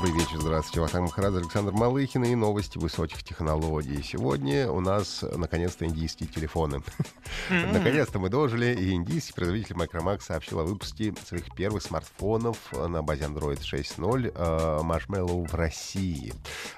Добрый вечер, здравствуйте. Вахтанг Махарадзе, Александр Малыхин и новости высоких технологий. Сегодня у нас, наконец-то, индийские телефоны. Наконец-то мы дожили, и индийский производитель Micromax сообщил о выпуске своих первых смартфонов на базе Android 6.0 э, Marshmallow в России.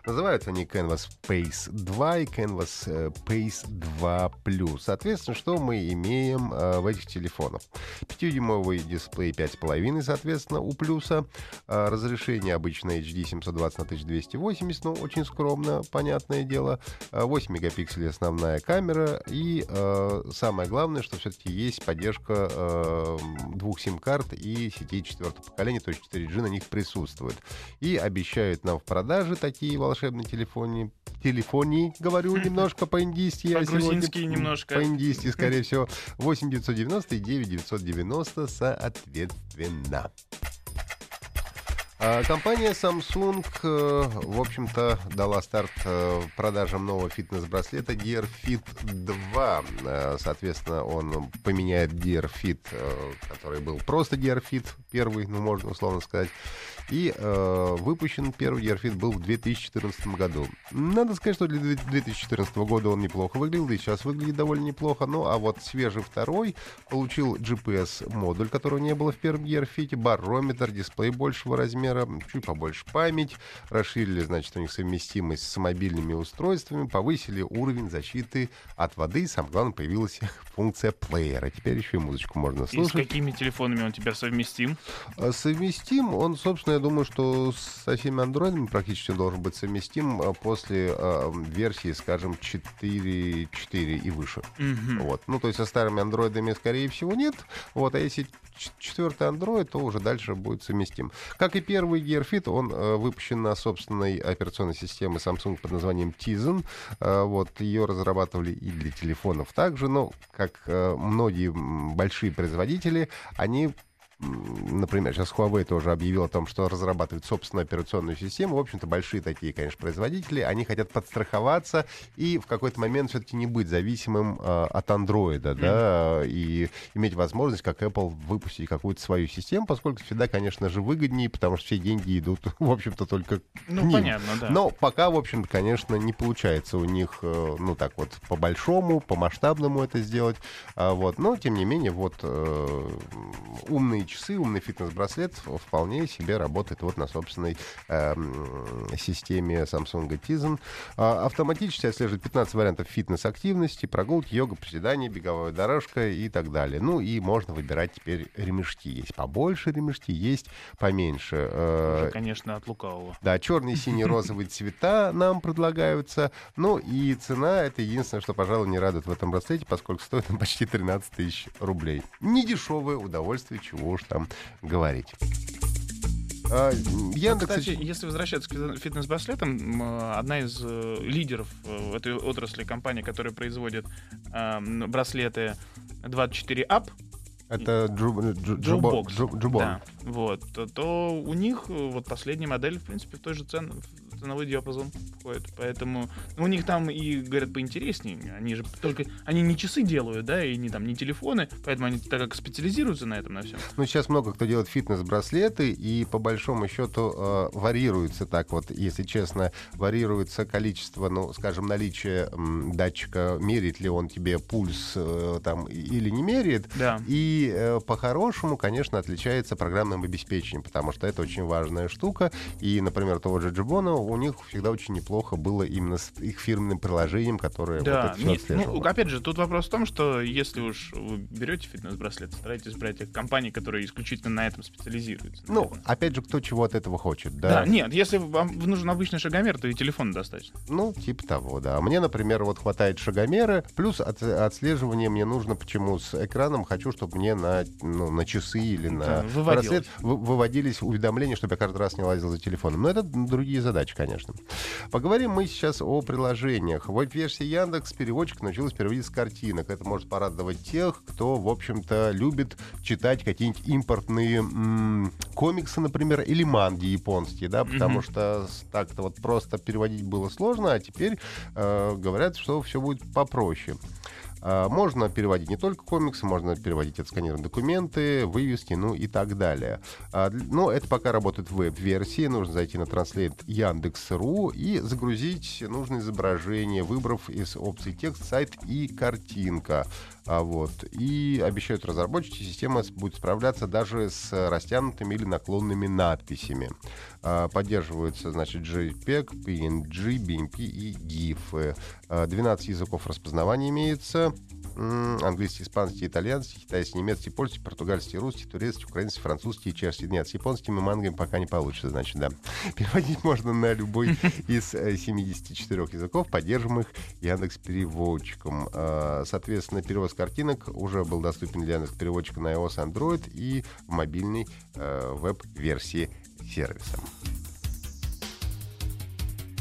Называются они Canvas Pace 2 и Canvas э, Pace 2 Plus. Соответственно, что мы имеем э, в этих телефонах? 5-дюймовый дисплей 5,5, соответственно, у плюса. Разрешение обычное HD 720 на 1280, ну, очень скромно, понятное дело. 8 мегапикселей основная камера. И э, самое главное, что все-таки есть поддержка э, двух сим-карт и сетей четвертого поколения, то есть 4G на них присутствует. И обещают нам в продаже такие волшебные телефоны, телефонии, говорю немножко по-индийски. По-грузински немножко. По-индийски, скорее всего. 8 990 и 9 990 соответственно. А компания Samsung, э, в общем-то, дала старт э, продажам нового фитнес-браслета Gear Fit 2. Э, соответственно, он поменяет Gear Fit, который был просто Gear Fit первый, ну, можно условно сказать. И э, выпущен первый Gear Fit был в 2014 году. Надо сказать, что для 2014 года он неплохо выглядел, и сейчас выглядит довольно неплохо. Ну, а вот свежий второй получил GPS-модуль, которого не было в первом Gear Fit, барометр, дисплей большего размера, чуть побольше память, расширили, значит, у них совместимость с мобильными устройствами, повысили уровень защиты от воды, и, самое главное, появилась функция плеера. Теперь еще и музычку можно слушать. И с какими телефонами он тебя совместим? А, совместим, он, собственно, думаю, что со всеми андроидами практически должен быть совместим а, после э, версии, скажем, 4.4 и выше. Угу. Вот. Ну, то есть со старыми андроидами, скорее всего, нет. Вот, а если четвертый Android, то уже дальше будет совместим. Как и первый Gear Fit, он э, выпущен на собственной операционной системе Samsung под названием Tizen. Э, вот, ее разрабатывали и для телефонов также, но, как э, многие большие производители, они например, сейчас Huawei тоже объявил о том, что разрабатывает собственную операционную систему. В общем-то, большие такие, конечно, производители, они хотят подстраховаться и в какой-то момент все-таки не быть зависимым э, от андроида, mm. да, и иметь возможность, как Apple, выпустить какую-то свою систему, поскольку всегда, конечно же, выгоднее, потому что все деньги идут, в общем-то, только ну, ним. понятно, да. Но пока, в общем-то, конечно, не получается у них, э, ну, так вот, по-большому, по-масштабному это сделать, а, вот, но, тем не менее, вот, э, умные часы, умный фитнес-браслет вполне себе работает вот на собственной э, системе Samsung Tizen. А, автоматически отслеживает 15 вариантов фитнес-активности, прогулки, йога, приседания, беговая дорожка и так далее. Ну и можно выбирать теперь ремешки. Есть побольше ремешки, есть поменьше. Э, Уже, конечно, от лукавого. Да, черный, синий, розовый цвета нам предлагаются. Ну и цена — это единственное, что, пожалуй, не радует в этом браслете, поскольку стоит он почти 13 тысяч рублей. Не дешевое удовольствие, чего уж там говорить. А, Яндекс... Кстати, если возвращаться к фитнес-браслетам, одна из э, лидеров в этой отрасли компании, которая производит э, браслеты 24 Up, это Джубокс. Да, вот. То, то у них э, вот последняя модель, в принципе, в той же цене, ценовой диапазон входит. Поэтому ну, у них там и, говорят, поинтереснее. Они же только... Они не часы делают, да, и не там не телефоны, поэтому они так как специализируются на этом, на всем. Ну, сейчас много кто делает фитнес-браслеты, и по большому счету э, варьируется так вот, если честно, варьируется количество, ну, скажем, наличия м, датчика, меряет ли он тебе пульс э, там или не меряет. Да. И э, по-хорошему, конечно, отличается программным обеспечением, потому что это очень важная штука. И, например, того же Джибона, у них всегда очень неплохо было именно с их фирменным приложением, которое да. вот это Нет, ну, опять же, тут вопрос в том, что если уж вы берете фитнес-браслет, старайтесь брать их компании, которые исключительно на этом специализируются. Ну, опять же, кто чего от этого хочет, да? Да, нет, если вам нужен обычный шагомер, то и телефон достаточно. Ну, типа того, да. Мне, например, вот хватает шагомера, плюс от, отслеживание мне нужно почему с экраном, хочу, чтобы мне на, ну, на часы или на да, браслет выводились уведомления, чтобы я каждый раз не лазил за телефоном. Но это другие задачи, конечно. Поговорим мы сейчас о приложениях. В версии Яндекс переводчик научилась переводить с картинок. Это может порадовать тех, кто, в общем-то, любит читать какие-нибудь импортные м- комиксы, например, или манги японские, да, потому mm-hmm. что так-то вот просто переводить было сложно, а теперь э, говорят, что все будет попроще. А, можно переводить не только комиксы, можно переводить отсканированные документы, вывески, ну и так далее. А, но это пока работает в веб-версии. Нужно зайти на Translate Яндекс.ру и загрузить нужное изображение, выбрав из опций текст, сайт и картинка. А вот. И обещают разработчики, система будет справляться даже с растянутыми или наклонными надписями. А, поддерживаются, значит, JPEG, PNG, BMP и GIF. 12 языков распознавания имеется английский, испанский, итальянский, китайский, немецкий, польский, португальский, русский, турецкий, украинский, французский, чешский. Нет, с японскими мангами пока не получится, значит, да. Переводить можно на любой из 74 э, языков, поддерживаемых Яндекс переводчиком. А, соответственно, перевод с картинок уже был доступен для переводчика на iOS, Android и в мобильной э, веб-версии сервиса.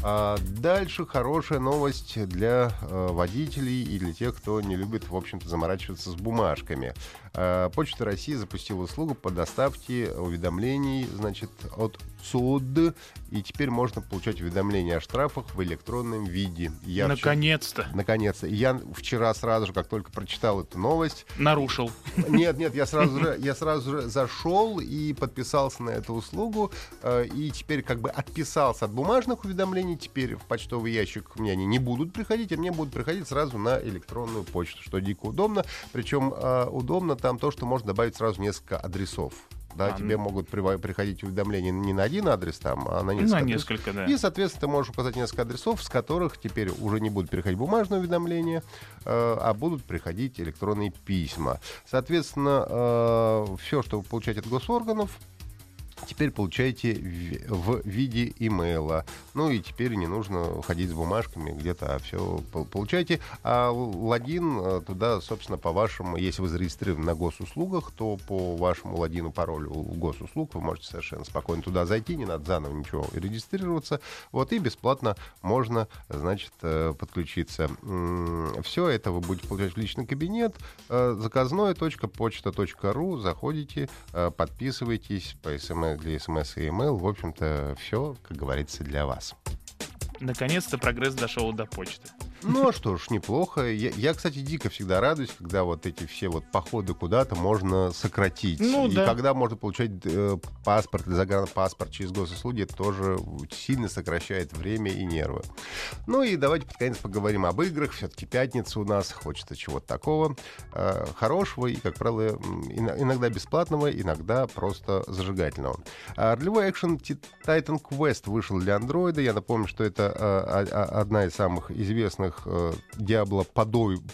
А дальше хорошая новость для э, водителей и для тех, кто не любит, в общем-то, заморачиваться с бумажками. Э, Почта России запустила услугу по доставке уведомлений, значит, от ЦУД, и теперь можно получать уведомления о штрафах в электронном виде. Я наконец-то. Вчера, наконец-то. Я вчера сразу же, как только прочитал эту новость... Нарушил. Нет, нет, я сразу же, я сразу же зашел и подписался на эту услугу, э, и теперь как бы отписался от бумажных уведомлений, теперь в почтовый ящик мне они не будут приходить, а мне будут приходить сразу на электронную почту, что дико удобно. Причем э, удобно там то, что можно добавить сразу несколько адресов. Да, а, тебе ну... могут при, приходить уведомления не на один адрес там, а на несколько. На несколько, да. И, соответственно, ты можешь указать несколько адресов, с которых теперь уже не будут приходить бумажные уведомления, э, а будут приходить электронные письма. Соответственно, э, все, что вы получаете от госорганов, теперь получаете в виде имейла. Ну и теперь не нужно ходить с бумажками где-то, а все получаете. А логин э, туда, собственно, по вашему, если вы зарегистрированы на госуслугах, то по вашему логину, паролю госуслуг вы можете совершенно спокойно туда зайти, не надо заново ничего регистрироваться. Вот и бесплатно можно, значит, э, подключиться. Все это вы будете получать в личный кабинет. Э, заказное.почта.ру. Заходите, подписывайтесь по смс для смс и email, в общем-то, все, как говорится, для вас. Наконец-то прогресс дошел до почты. Ну, а что ж, неплохо. Я, я, кстати, дико всегда радуюсь, когда вот эти все вот походы куда-то можно сократить. Ну, и да. когда можно получать э, паспорт или загранпаспорт через госуслуги, это тоже сильно сокращает время и нервы. Ну и давайте под конец поговорим об играх. Все-таки пятница у нас, хочется чего-то такого э, хорошего и, как правило, иногда бесплатного, иногда просто зажигательного. А ролевой экшен Titan Quest вышел для андроида. Я напомню, что это э, одна из самых известных э, Diablo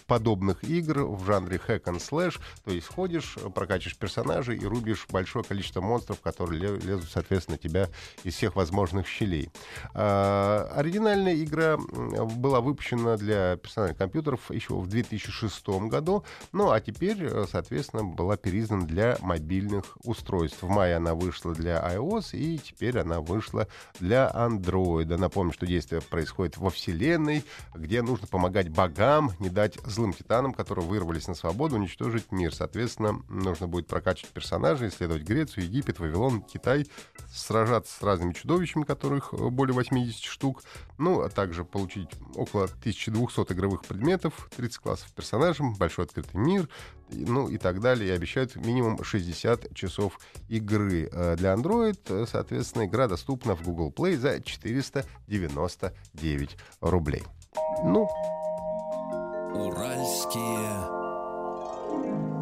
подобных игр в жанре hack and slash. То есть ходишь, прокачиваешь персонажей и рубишь большое количество монстров, которые лезут, соответственно, тебя из всех возможных щелей. Э, оригинальная игра была выпущена для персональных компьютеров еще в 2006 году, ну а теперь, э, соответственно, была переиздана для мобильных устройств. В мае она вышла для iOS, и теперь она вышла для Android. Напомню, что действие происходит во Вселенной, где нужно помогать богам, не дать злым титанам, которые вырвались на свободу, уничтожить мир. Соответственно, нужно будет прокачивать персонажей, исследовать Грецию, Египет, Вавилон, Китай, сражаться с разными чудовищами, которых э, более 80 штук, ну, а также получить около 1200 игровых предметов, 30 классов персонажей, большой открытый мир, ну и так далее. И обещают минимум 60 часов игры. Э, для Android, э, соответственно, игра доступна в Google Play за 499 рублей. Ну. Уральские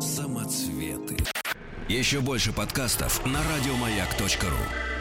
самоцветы. Еще больше подкастов на радиомаяк.ру.